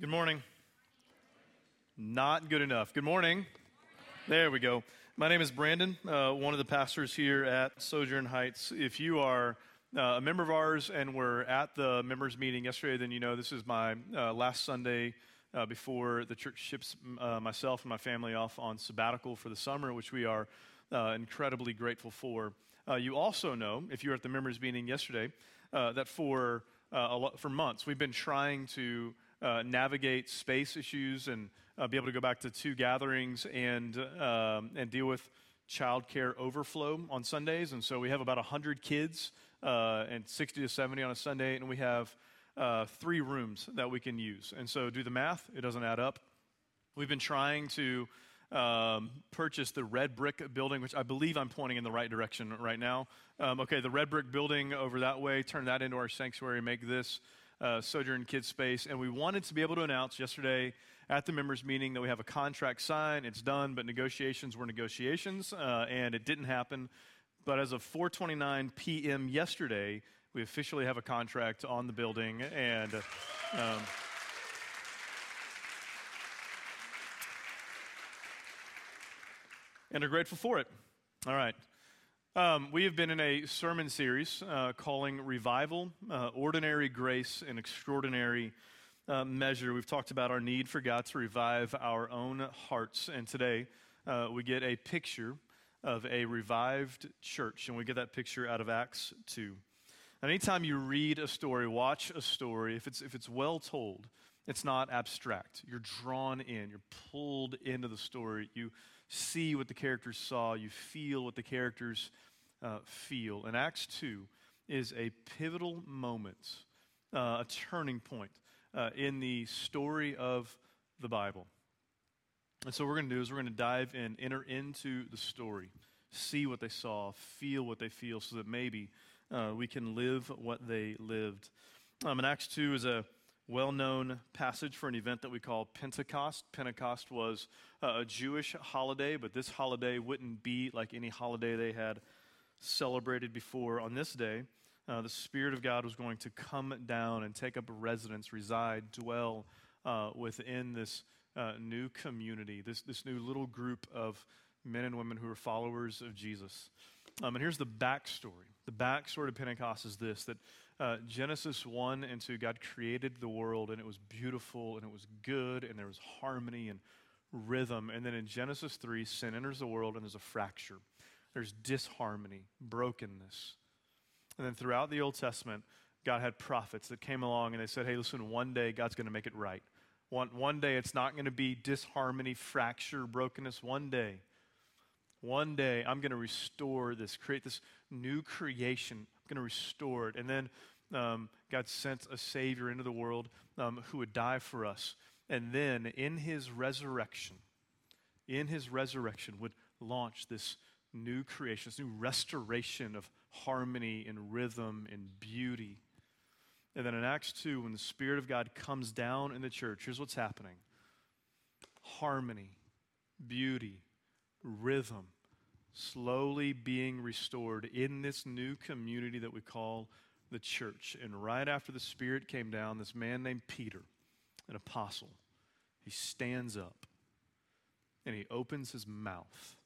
Good morning. Not good enough. Good morning. There we go. My name is Brandon, uh, one of the pastors here at Sojourn Heights. If you are uh, a member of ours and were at the members meeting yesterday, then you know this is my uh, last Sunday uh, before the church ships uh, myself and my family off on sabbatical for the summer, which we are uh, incredibly grateful for. you also know, if you were at the members meeting yesterday, that for uh, for months. We've been trying to uh, navigate space issues and uh, be able to go back to two gatherings and, um, and deal with childcare overflow on Sundays. And so we have about 100 kids uh, and 60 to 70 on a Sunday, and we have uh, three rooms that we can use. And so do the math, it doesn't add up. We've been trying to um, purchased the red brick building, which I believe I'm pointing in the right direction right now. Um, okay, the red brick building over that way, turn that into our sanctuary, make this uh, Sojourn Kids Space. And we wanted to be able to announce yesterday at the members' meeting that we have a contract signed. It's done, but negotiations were negotiations, uh, and it didn't happen. But as of 4:29 p.m. yesterday, we officially have a contract on the building, and. Um, and are grateful for it. All right. Um, we have been in a sermon series uh, calling Revival, uh, Ordinary Grace, and Extraordinary uh, Measure. We've talked about our need for God to revive our own hearts. And today uh, we get a picture of a revived church. And we get that picture out of Acts 2. anytime you read a story, watch a story, if it's, if it's well told, it's not abstract. You're drawn in, you're pulled into the story. You see what the characters saw, you feel what the characters uh, feel. And Acts 2 is a pivotal moment, uh, a turning point uh, in the story of the Bible. And so, what we're going to do is we're going to dive in, enter into the story, see what they saw, feel what they feel, so that maybe uh, we can live what they lived. Um, and Acts 2 is a well known passage for an event that we call Pentecost. Pentecost was uh, a Jewish holiday, but this holiday wouldn't be like any holiday they had celebrated before. On this day, uh, the Spirit of God was going to come down and take up a residence, reside, dwell uh, within this uh, new community, this, this new little group of men and women who are followers of Jesus. Um, and here's the backstory. The backstory of Pentecost is this that uh, Genesis 1 and 2, God created the world and it was beautiful and it was good and there was harmony and rhythm. And then in Genesis 3, sin enters the world and there's a fracture, there's disharmony, brokenness. And then throughout the Old Testament, God had prophets that came along and they said, hey, listen, one day God's going to make it right. One, one day it's not going to be disharmony, fracture, brokenness. One day, one day I'm going to restore this, create this new creation. I'm going to restore it. And then um, God sent a Savior into the world um, who would die for us. And then in his resurrection, in his resurrection, would launch this new creation, this new restoration of harmony and rhythm and beauty. And then in Acts 2, when the Spirit of God comes down in the church, here's what's happening harmony, beauty, rhythm, slowly being restored in this new community that we call the church. And right after the Spirit came down, this man named Peter, an apostle, he stands up and he opens his mouth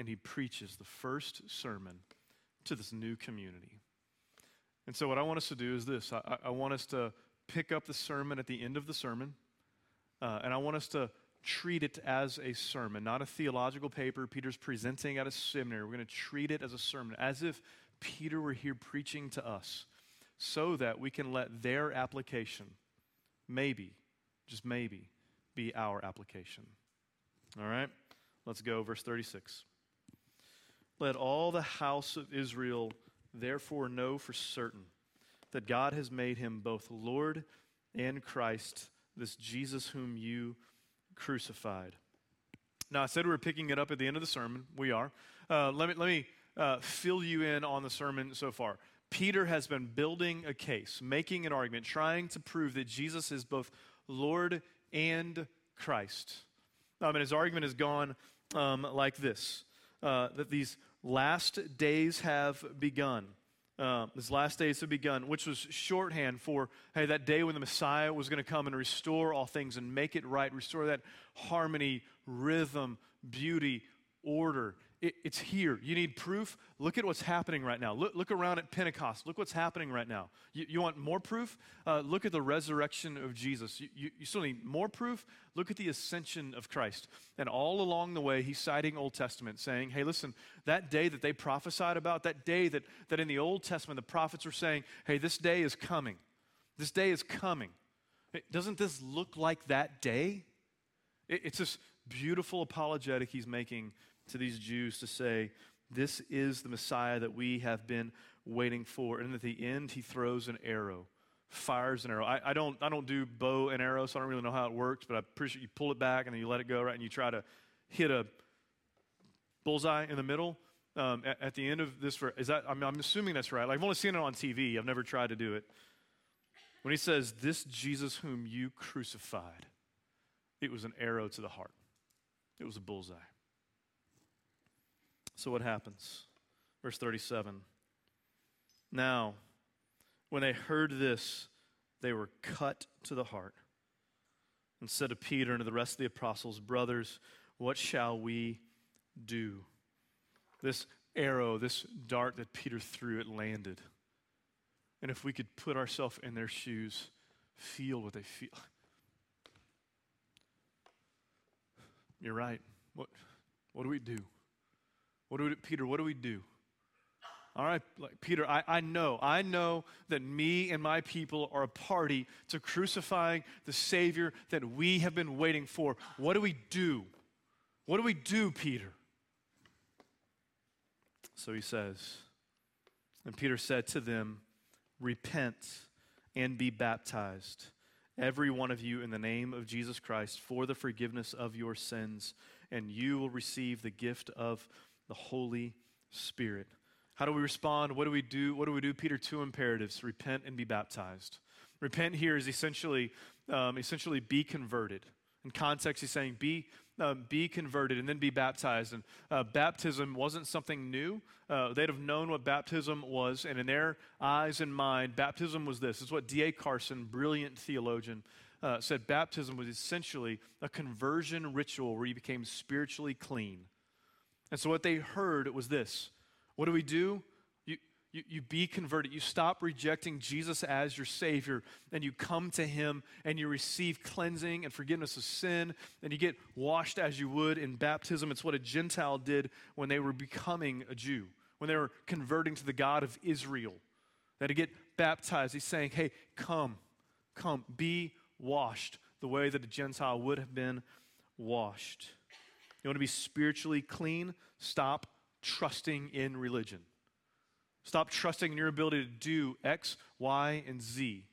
and he preaches the first sermon to this new community. And so, what I want us to do is this I, I want us to pick up the sermon at the end of the sermon, uh, and I want us to treat it as a sermon, not a theological paper Peter's presenting at a seminary. We're going to treat it as a sermon, as if Peter were here preaching to us, so that we can let their application, maybe, just maybe, be our application. All right? Let's go, verse 36. Let all the house of Israel therefore know for certain that God has made him both Lord and Christ, this Jesus whom you crucified. Now, I said we were picking it up at the end of the sermon. We are. Uh, let me, let me uh, fill you in on the sermon so far. Peter has been building a case, making an argument, trying to prove that Jesus is both Lord and Christ. Um, and his argument has gone um, like this uh, that these last days have begun. uh, his last days have begun, which was shorthand for, hey, that day when the Messiah was going to come and restore all things and make it right, restore that harmony, rhythm, beauty, order. It, it's here. You need proof? Look at what's happening right now. Look, look around at Pentecost. Look what's happening right now. You, you want more proof? Uh, look at the resurrection of Jesus. You, you, you, still need more proof? Look at the ascension of Christ. And all along the way, he's citing Old Testament, saying, hey, listen, that day that they prophesied about, that day that, that in the Old Testament the prophets were saying, hey, this day is coming. This day is coming. Doesn't this look like that day? It, it's this beautiful apologetic he's making to these Jews to say, This is the Messiah that we have been waiting for. And at the end, he throws an arrow, fires an arrow. I, I, don't, I don't do bow and arrow, so I don't really know how it works, but I appreciate you pull it back and then you let it go, right? And you try to hit a bullseye in the middle. Um, at, at, the end of this, is that, I mean, I'm assuming that's right. Like, I've only seen it on TV, I've never tried to do it. When he says, This Jesus whom you crucified, it was an arrow to the heart, it was a bullseye. So what happens? Verse 37. Now, when they heard this, they were cut to the heart and said to Peter and to the rest of the apostles, Brothers, what shall we do? This arrow, this dart that Peter threw, it landed. And if we could put ourselves in their shoes, feel what they feel. You're right. What, what do we do? What do we, Peter, what do we do? All right, like, Peter, I, I know, I know that me and my people are a party to crucifying the Savior that we have been waiting for. What do we do? What do we do, Peter? So he says, and Peter said to them, Repent and be baptized, every one of you, in the name of Jesus Christ, for the forgiveness of your sins, and you will receive the gift of the Holy Spirit. How do we respond? What do we do? What do we do? Peter, two imperatives repent and be baptized. Repent here is essentially, um, essentially be converted. In context, he's saying be, uh, be converted and then be baptized. And uh, baptism wasn't something new. Uh, they'd have known what baptism was, and in their eyes and mind, baptism was this. It's what D.A. Carson, brilliant theologian, uh, said baptism was essentially a conversion ritual where you became spiritually clean. And so what they heard was this What do we do? You, you, you be converted. You stop rejecting Jesus as your Savior, and you come to Him and you receive cleansing and forgiveness of sin, and you get washed as you would in baptism. It's what a Gentile did when they were becoming a Jew, when they were converting to the God of Israel. That to get baptized, He's saying, Hey, come, come, be washed the way that a Gentile would have been washed. You want to be spiritually clean? Stop trusting in religion. Stop trusting in your ability to do X, Y, and Z.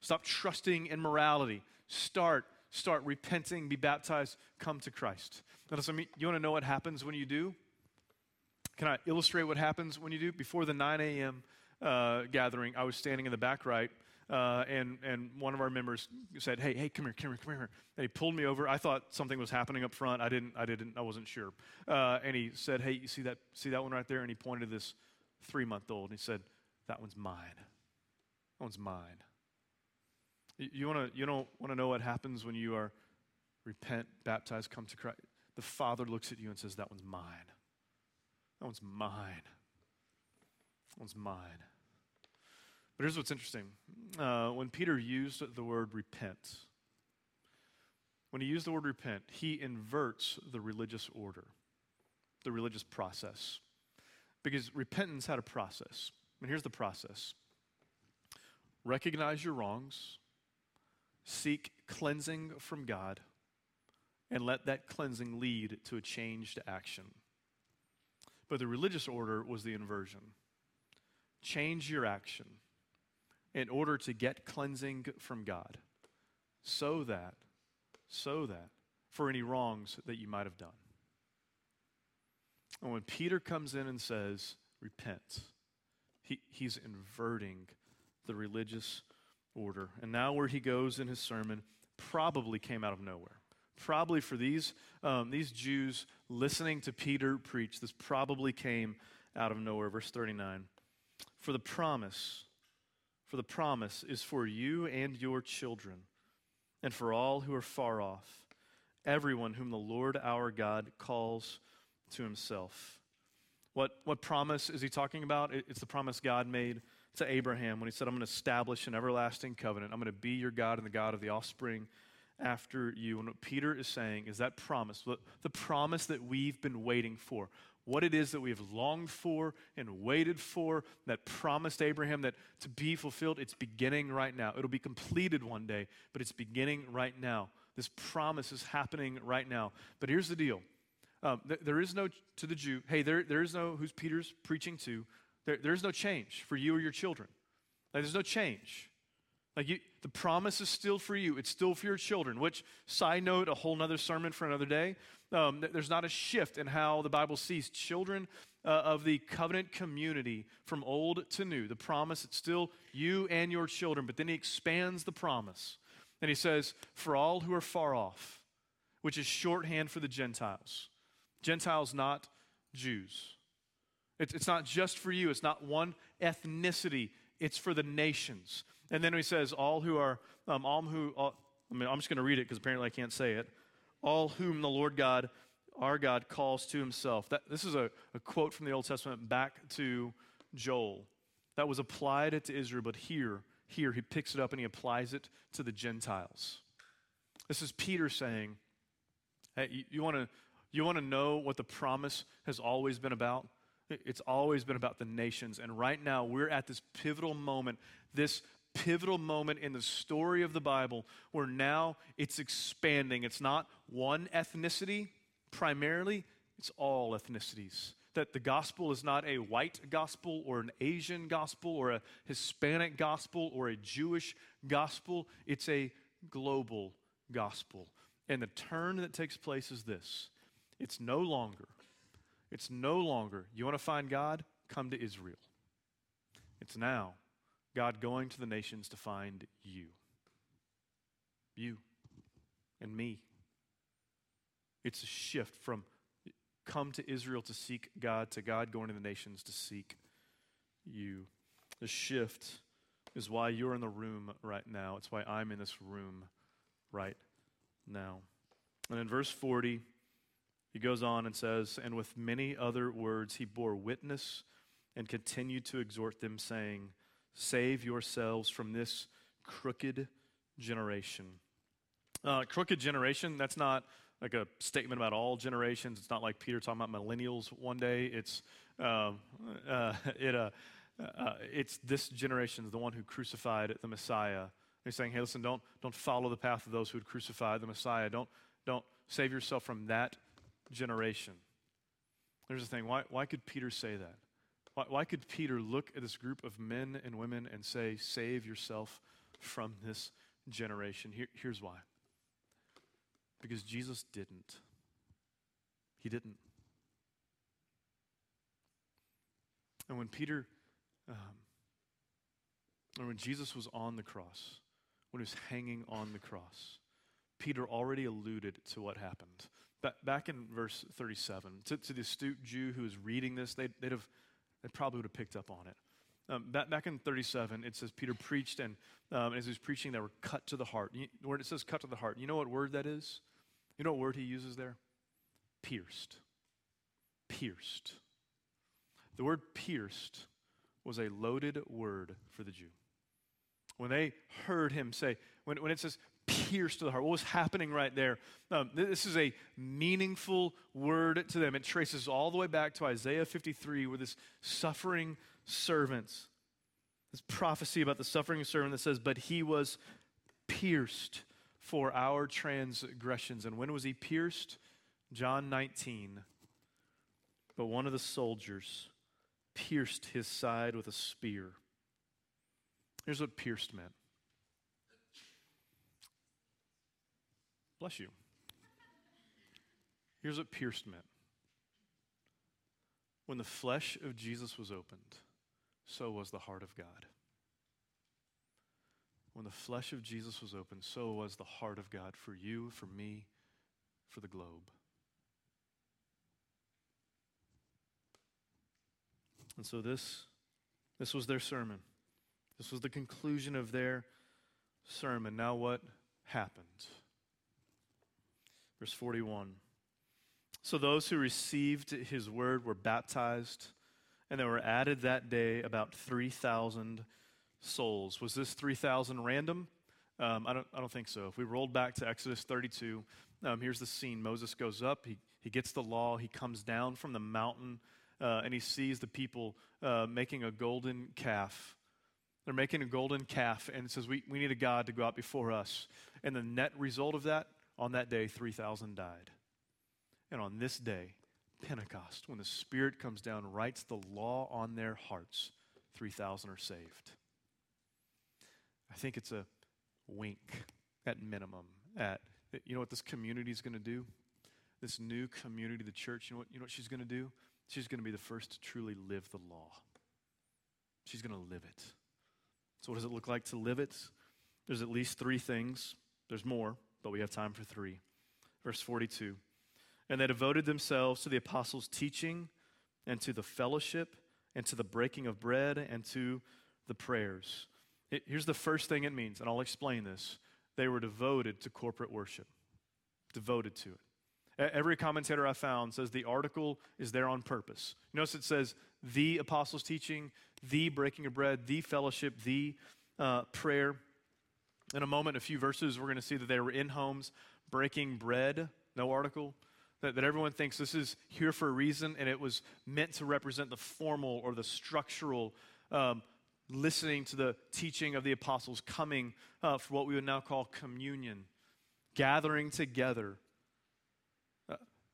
Stop trusting in morality. Start, start repenting, be baptized, come to Christ. Now, does mean you want to know what happens when you do? Can I illustrate what happens when you do? Before the 9 a.m. Uh, gathering, I was standing in the back right uh, and, and one of our members said, hey, hey, come here, come here, come here. And he pulled me over. I thought something was happening up front. I didn't, I didn't, I wasn't sure. Uh, and he said, hey, you see that, see that one right there? And he pointed to this three-month-old. And he said, that one's mine. That one's mine. You, you, wanna, you don't want to know what happens when you are repent, baptized, come to Christ. The Father looks at you and says, that one's mine. That one's mine. That one's mine. But here's what's interesting. Uh, when Peter used the word repent, when he used the word repent, he inverts the religious order, the religious process. Because repentance had a process. And here's the process recognize your wrongs, seek cleansing from God, and let that cleansing lead to a changed action. But the religious order was the inversion change your action in order to get cleansing from God, so that, so that, for any wrongs that you might have done. And when Peter comes in and says, repent, he, he's inverting the religious order. And now, where he goes in his sermon probably came out of nowhere. Probably for these, um, these Jews listening to Peter preach, this probably came out of nowhere. Verse 39. For the promise, for the promise is for you and your children, and for all who are far off, everyone whom the Lord our God calls to himself. What, what promise is he talking about? It's the promise God made to Abraham when he said, I'm going to establish an everlasting covenant. I'm going to be your God and the God of the offspring after you. And what Peter is saying is that promise, the promise that we've been waiting for, what it is that we have longed for and waited for, that promised Abraham that to be fulfilled, it's beginning right now. It'll be completed one day, but it's beginning right now. This promise is happening right now. But here's the deal um, th- there is no, to the Jew, hey, there, there is no, who's Peter's preaching to, there, there's no change for you or your children. Like, there's no change. Like you, the promise is still for you. It's still for your children. Which, side note, a whole nother sermon for another day. Um, there's not a shift in how the Bible sees children uh, of the covenant community from old to new. The promise, it's still you and your children. But then he expands the promise. And he says, for all who are far off, which is shorthand for the Gentiles. Gentiles, not Jews. It's, it's not just for you, it's not one ethnicity, it's for the nations. And then he says, all who are, um, all who, all, I mean, I'm just going to read it because apparently I can't say it. All whom the Lord God, our God, calls to himself. That, this is a, a quote from the Old Testament back to Joel that was applied to Israel, but here, here, he picks it up and he applies it to the Gentiles. This is Peter saying, hey, you, you want to you want to know what the promise has always been about? It's always been about the nations. And right now, we're at this pivotal moment, this pivotal moment in the story of the Bible where now it's expanding. It's not one ethnicity primarily, it's all ethnicities. That the gospel is not a white gospel or an Asian gospel or a Hispanic gospel or a Jewish gospel, it's a global gospel. And the turn that takes place is this it's no longer, it's no longer, you want to find God? Come to Israel. It's now God going to the nations to find you. You and me. It's a shift from come to Israel to seek God to God going to the nations to seek you. The shift is why you're in the room right now. It's why I'm in this room right now. And in verse 40, he goes on and says, And with many other words he bore witness and continued to exhort them, saying, Save yourselves from this crooked generation. Uh, crooked generation, that's not like a statement about all generations. It's not like Peter talking about millennials one day. It's, uh, it, uh, uh, it's this generation, the one who crucified the Messiah. He's saying, hey, listen, don't, don't follow the path of those who had crucified the Messiah. Don't, don't save yourself from that generation. There's the thing why, why could Peter say that? Why, why could Peter look at this group of men and women and say, Save yourself from this generation? Here, here's why. Because Jesus didn't. He didn't. And when Peter, um, or when Jesus was on the cross, when he was hanging on the cross, Peter already alluded to what happened. Back in verse 37, to, to the astute Jew who is reading this, they'd, they'd, have, they probably would have picked up on it. Um, back, back, in 37, it says Peter preached, and um, as he was preaching, they were cut to the heart. You, where it says cut to the heart, you know what word that is? You know what word he uses there? Pierced. Pierced. The word pierced was a loaded word for the Jew. When they heard him say, when, when it says pierced to the heart. What was happening right there? Um, this is a meaningful word to them. It traces all the way back to Isaiah 53, where this suffering servant, this prophecy about the suffering servant that says, But he was pierced for our transgressions. And when was he pierced? John 19. But one of the soldiers pierced his side with a spear. Here's what pierced meant Bless you. Here's what pierced meant. When the flesh of Jesus was opened, so was the heart of God. When the flesh of Jesus was opened, so was the heart of God for you, for me, for the globe. And so this, This was their sermon. This was the conclusion of their sermon. Now, what happened? Verse 41. So those who received his word were baptized, and there were added that day about 3,000 souls. Was this 3,000 random? Um, I, don't, I don't think so. If we rolled back to Exodus 32, um, here's the scene Moses goes up, he, he gets the law, he comes down from the mountain, uh, and he sees the people uh, making a golden calf. They're making a golden calf, and it says, we, we need a God to go out before us. And the net result of that, on that day, 3,000 died. And on this day, Pentecost, when the Spirit comes down writes the law on their hearts, 3,000 are saved. I think it's a wink at minimum at you know what this community is going to do this new community the church you know what, you know what she's going to do she's going to be the first to truly live the law she's going to live it so what does it look like to live it there's at least three things there's more but we have time for three verse 42 and they devoted themselves to the apostles' teaching and to the fellowship and to the breaking of bread and to the prayers. It, here's the first thing it means, and I'll explain this. They were devoted to corporate worship, devoted to it. Every commentator I found says the article is there on purpose. You notice it says the apostles' teaching, the breaking of bread, the fellowship, the uh, prayer. In a moment, a few verses, we're going to see that they were in homes breaking bread, no article that, that everyone thinks this is here for a reason and it was meant to represent the formal or the structural um, listening to the teaching of the apostles, coming uh, for what we would now call communion, gathering together,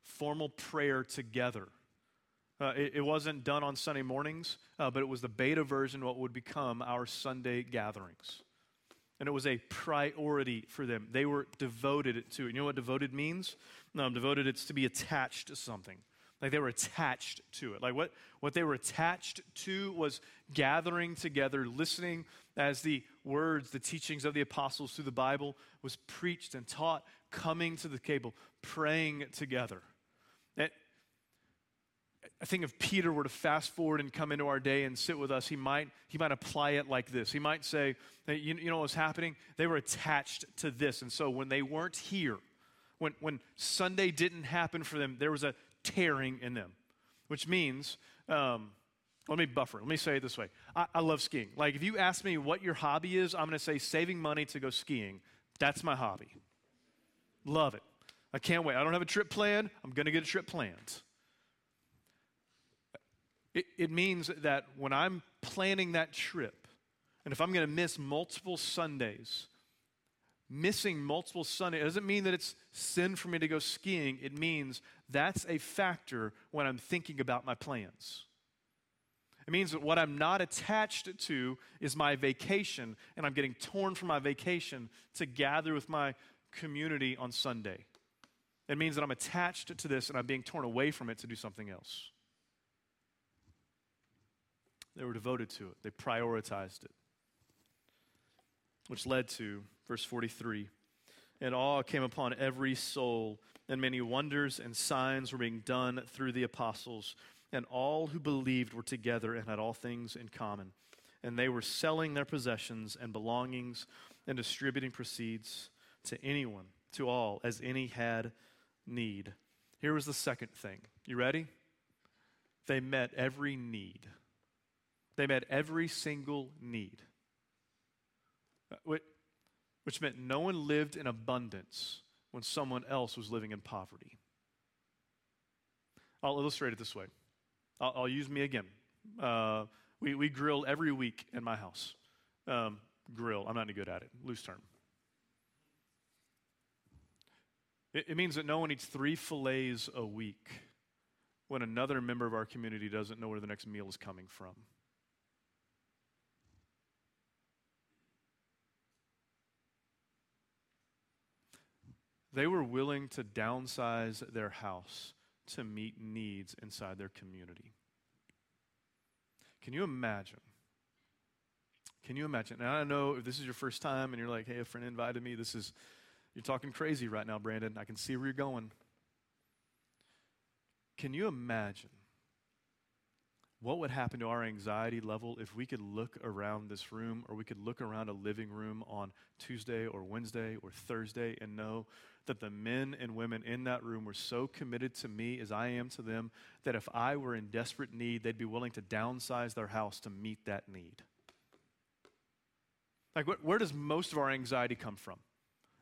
formal prayer together. Uh, it, it, wasn't done on Sunday mornings, uh, but it was the beta version, of what would become our Sunday gatherings. And it was a priority for them. They were devoted to it. You know what devoted means? um, devoted, it's to be attached to something. Like they were attached to it. Like what, what they were attached to was gathering together, listening as the words, the teachings of the apostles through the Bible was preached and taught, coming to the table, praying together. I think if Peter were to fast forward and come into our day and sit with us, he might, he might apply it like this. He might say, you, you know what was happening? They were attached to this. And so when they weren't here, when, when Sunday didn't happen for them, there was a tearing in them, which means, um, let me buffer. Let me say it this way I, I love skiing. Like, if you ask me what your hobby is, I'm going to say saving money to go skiing. That's my hobby. Love it. I can't wait. I don't have a trip planned. I'm going to get a trip planned. It, it means that when I'm planning that trip, and if I'm going to miss multiple Sundays, missing multiple Sundays doesn't mean that it's sin for me to go skiing. It means that's a factor when I'm thinking about my plans. It means that what I'm not attached to is my vacation, and I'm getting torn from my vacation to gather with my community on Sunday. It means that I'm attached to this and I'm being torn away from it to do something else. They were devoted to it, they prioritized it, which led to Verse 43 And awe came upon every soul, and many wonders and signs were being done through the apostles. And all who believed were together and had all things in common. And they were selling their possessions and belongings and distributing proceeds to anyone, to all, as any had need. Here was the second thing. You ready? They met every need. They met every single need. Uh, which meant no one lived in abundance when someone else was living in poverty. I'll illustrate it this way. I'll, I'll use me again. Uh, we, we grill every week in my house. Um, grill, I'm not any good at it, loose term. It, it means that no one eats three fillets a week when another member of our community doesn't know where the next meal is coming from. They were willing to downsize their house to meet needs inside their community. Can you imagine? Can you imagine? And I know if this is your first time and you're like, hey, a friend invited me. This is, you're talking crazy right now, Brandon. I can see where you're going. Can you imagine what would happen to our anxiety level if we could look around this room or we could look around a living room on Tuesday or Wednesday or Thursday and know that the men and women in that room were so committed to me as I am to them that if I were in desperate need, they'd be willing to downsize their house to meet that need. Like, where does most of our anxiety come from?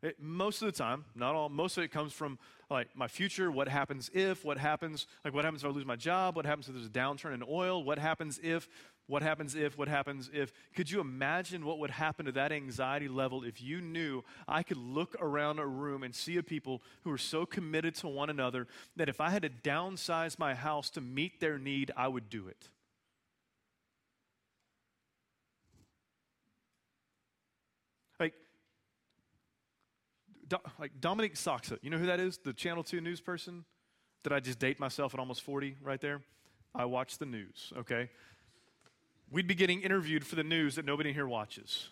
It, most of the time, not all, most of it comes from like my future. What happens if? What happens? Like, what happens if I lose my job? What happens if there's a downturn in oil? What happens if? What happens if? What happens if? Could you imagine what would happen to that anxiety level if you knew I could look around a room and see a people who are so committed to one another that if I had to downsize my house to meet their need, I would do it? Like, Do, like Dominique Sachse, you know who that is? The Channel 2 news person? Did I just date myself at almost 40 right there? I watch the news, okay? we'd be getting interviewed for the news that nobody here watches.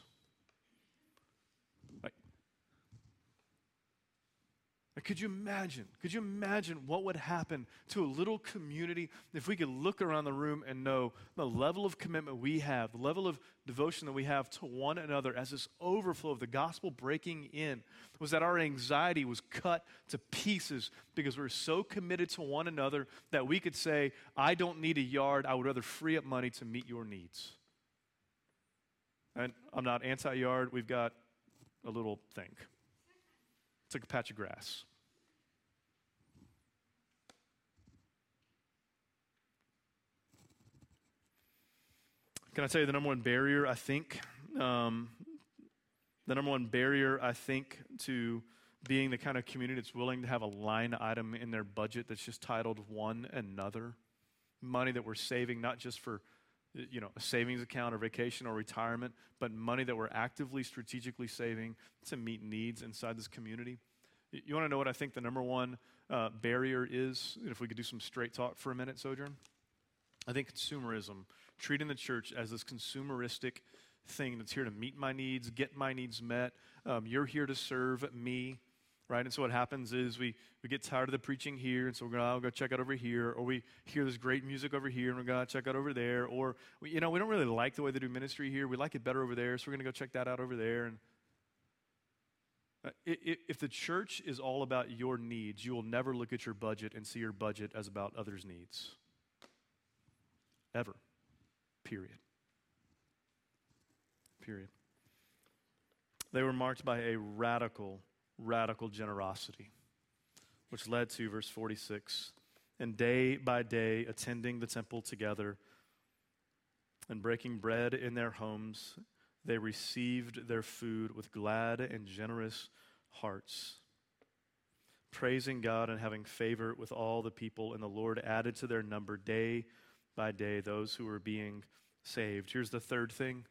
Could you imagine? Could you imagine what would happen to a little community if we could look around the room and know the level of commitment we have, the level of devotion that we have to one another as this overflow of the gospel breaking in was that our anxiety was cut to pieces because we we're so committed to one another that we could say, I don't need a yard, I would rather free up money to meet your needs. And I'm not anti yard, we've got a little thing. It's like a patch of grass. Can I tell you the number one barrier, I think? Um, the number one barrier, I think, to being the kind of community that's willing to have a line item in their budget that's just titled one another. Money that we're saving, not just for you know, a savings account or vacation or retirement, but money that we're actively, strategically saving to meet needs inside this community. You want to know what I think the number one uh, barrier is? If we could do some straight talk for a minute, Sojourn. I think consumerism treating the church as this consumeristic thing that's here to meet my needs, get my needs met. Um, you're here to serve me, right? And so what happens is we, we get tired of the preaching here, and so we're going to go check out over here, or we hear this great music over here, and we're going to check out over there, or, we, you know, we don't really like the way they do ministry here. We like it better over there, so we're going to go check that out over there. And uh, if the church is all about your needs, you will never look at your budget and see your budget as about others' needs. Ever. Period. Period. They were marked by a radical, radical generosity, which led to verse 46 and day by day attending the temple together and breaking bread in their homes, they received their food with glad and generous hearts, praising God and having favor with all the people. And the Lord added to their number day by day those who were being saved. Here's the third thing.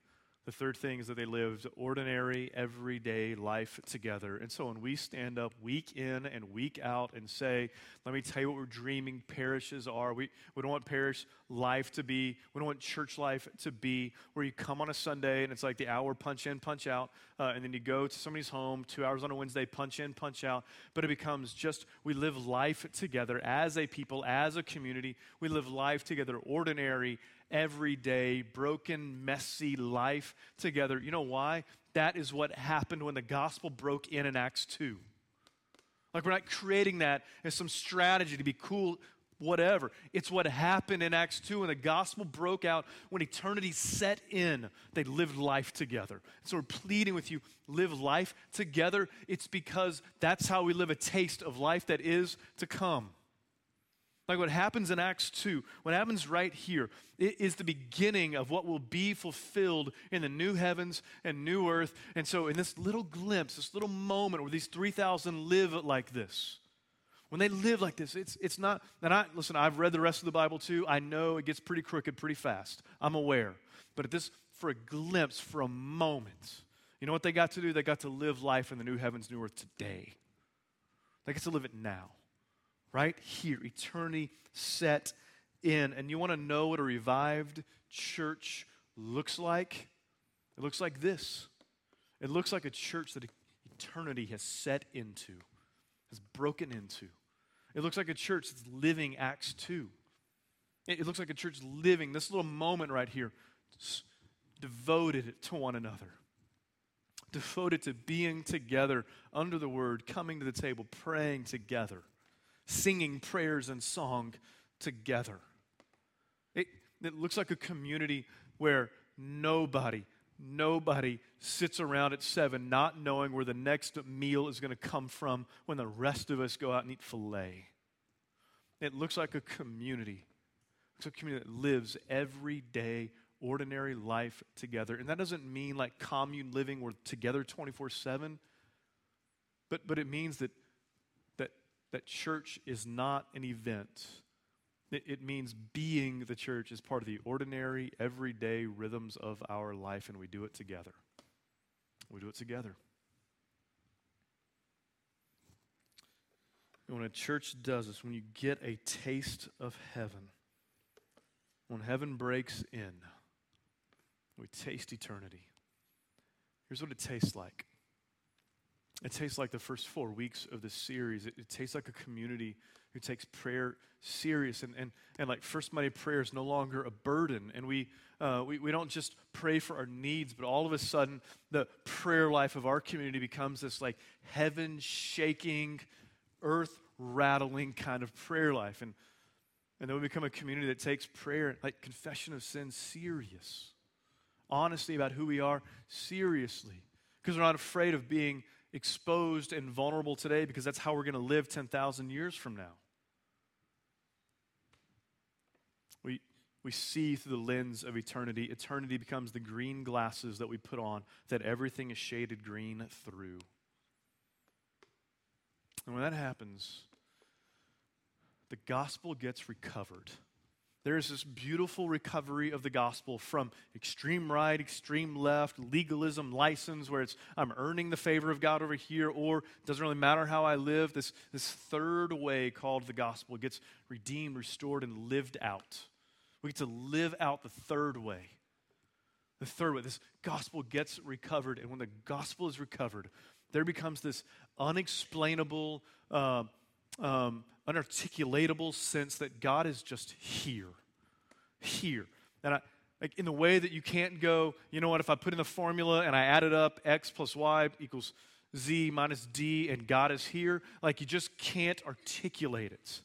The third thing is that they lived ordinary, everyday life together. And so when we stand up week in and week out and say, let me tell you what we're dreaming parishes are, we, we don't want parish life to be, we don't want church life to be where you come on a Sunday and it's like the hour punch in, punch out, uh, and then you go to somebody's home, two hours on a Wednesday, punch in, punch out. But it becomes just we live life together as a people, as a community. We live life together, ordinary, everyday, broken, messy life together. You know why? That is what happened when the gospel broke in in Acts 2. Like, we're not creating that as some strategy to be cool, whatever. It's what happened in Acts 2 when the gospel broke out, when eternity set in. They lived life together. So, we're pleading with you live life together. It's because that's how we live a taste of life that is to come. Like what happens in Acts 2, what happens right here, it is the beginning of what will be fulfilled in the new heavens and new earth. And so, in this little glimpse, this little moment where these 3,000 live like this, when they live like this, it's, it's not, and I, listen, I've read the rest of the Bible too. I know it gets pretty crooked pretty fast. I'm aware. But at this, for a glimpse, for a moment, you know what they got to do? They got to live life in the new heavens, new earth today. They get to live it now right here, eternity set in. And you want to know what a revived church looks like? It looks like this. It looks like a church that eternity has set into, has broken into. It looks like a church that's living Acts 2. It, looks like a church living this little moment right here, devoted to one another, devoted to being together under the word, coming to the table, praying together, singing prayers and song together. It, it looks like a community where nobody, nobody sits around at seven not knowing where the next meal is going to come from when the rest of us go out and eat filet. It looks like a community. It's a community that lives every day, ordinary life together. And that doesn't mean like commune living, we're together 24 7. But, but it means that, that, church is not an event it, it means being the church is part of the ordinary, everyday rhythms of our life, and we do it together. We do it together. And when a church does this, when you get a taste of heaven, when heaven breaks in, we taste eternity. Here's what it tastes like it tastes like the first four weeks of this series. It, it tastes like a community who takes prayer serious. And, and, and like First Monday prayer is no longer a burden. And we, uh, we, we don't just pray for our needs, but all of a sudden, the prayer life of our community becomes this like heaven shaking, earth rattling kind of prayer life. And, and then we become a community that takes prayer, like confession of sin, serious. Honesty about who we are, seriously. Because we're not afraid of being exposed and vulnerable today because that's how we're going to live 10,000 years from now. We, we see through the lens of eternity. Eternity becomes the green glasses that we put on, that everything is shaded green through. And when that happens, the gospel gets recovered. There is this beautiful recovery of the gospel from extreme right, extreme left, legalism, license, where it's I'm earning the favor of God over here, or it doesn't really matter how I live. This, this third way called the gospel gets redeemed, restored, and lived out. We get to live out the third way. The third way, this gospel gets recovered, and when the gospel is recovered, there becomes this unexplainable, uh, um, unarticulatable sense that God is just here. Here. And I, like in the way that you can't go, you know what, if I put in the formula and I add it up, x plus y equals z minus d, and God is here, like you just can't articulate it.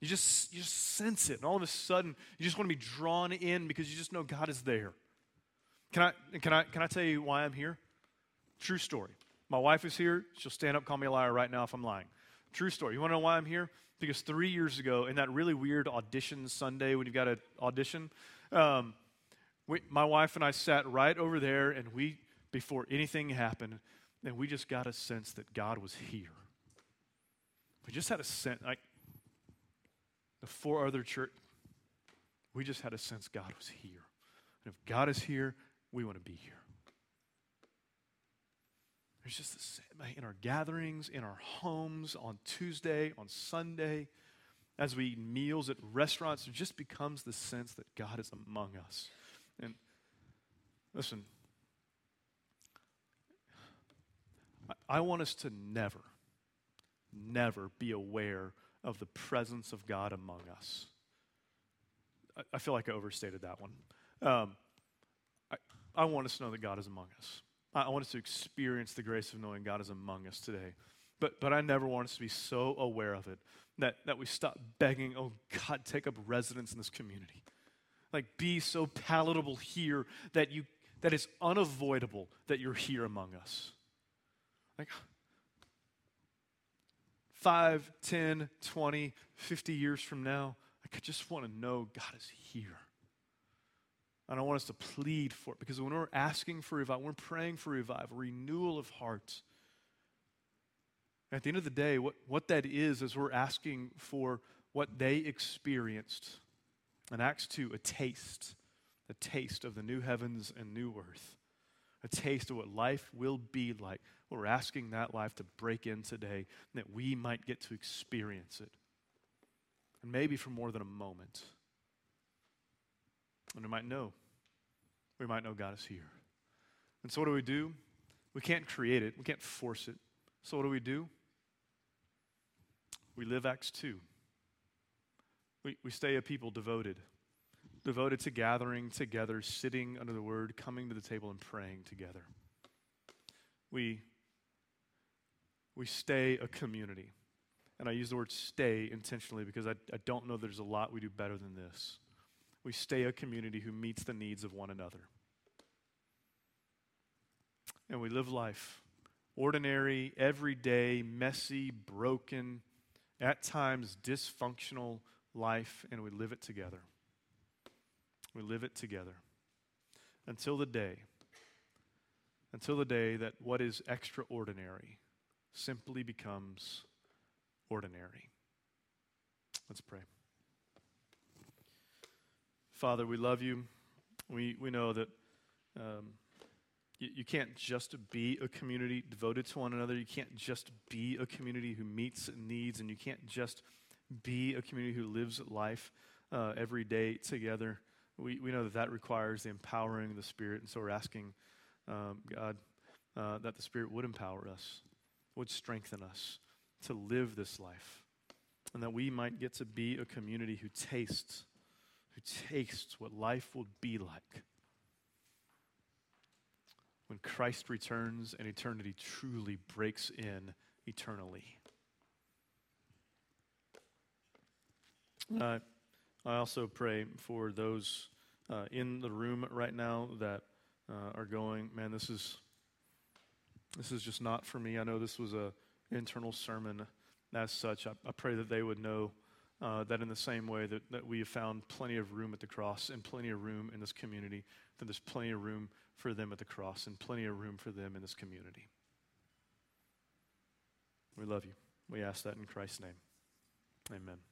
You just, you just sense it, and all of a sudden, you just want to be drawn in because you just know God is there. Can I, can I, can I tell you why I'm here? True story. My wife is here. She'll stand up, call me a liar right now if I'm lying. True story. You want to know why I'm here? Because three years ago, in that really weird audition Sunday when you've got to audition, um, we, my wife and I sat right over there, and we, before anything happened, and we just got a sense that God was here. We just had a sense, like the four other church, we just had a sense God was here. And if God is here, we want to be here. There's just this, in our gatherings, in our homes, on Tuesday, on Sunday, as we eat meals at restaurants, it just becomes the sense that God is among us. And listen, I, want us to never, never be aware of the presence of God among us. I, I feel like I overstated that one. Um, I, I want us to know that God is among us. I want us to experience the grace of knowing God is among us today. But, but I never want us to be so aware of it that, that we stop begging, oh, God, take up residence in this community. Like, be so palatable here that, you, that it's unavoidable that you're here among us. Like, 5, 10, 20, 50 years from now, like, I just want to know God is here. And I want us to plead for it because when we're asking for revival, we're praying for revival, renewal of hearts. At the end of the day, what, what that is, is we're asking for what they experienced in Acts 2 a taste, a taste of the new heavens and new earth, a taste of what life will be like. We're asking that life to break in today, that we might get to experience it. And maybe for more than a moment. And we might know we might know God is here. And so, what do we do? We can't create it, we can't force it. So, what do we do? We live Acts 2. We, we stay a people devoted, devoted to gathering together, sitting under the word, coming to the table, and praying together. We, we stay a community. And I use the word stay intentionally because I, I don't know there's a lot we do better than this. We stay a community who meets the needs of one another. And we live life ordinary, everyday, messy, broken, at times dysfunctional life, and we live it together. We live it together until the day, until the day that what is extraordinary simply becomes ordinary. Let's pray. Father, we love you. We, we know that um, you, you can't just be a community devoted to one another. You can't just be a community who meets needs, and you can't just be a community who lives life uh, every day together. We, we know that that requires the empowering of the Spirit, and so we're asking um, God uh, that the Spirit would empower us, would strengthen us to live this life, and that we might get to be a community who tastes, who tastes what life will be like when Christ returns and eternity truly breaks in eternally. Uh, I also pray for those uh, in the room right now that uh, are going, man, this is this is just not for me. I know this was a internal sermon as such. I, I pray that they would know uh, that in the same way that, that we have found plenty of room at the cross and plenty of room in this community, that there's plenty of room for them at the cross and plenty of room for them in this community. We love you. We ask that in Christ's name. Amen.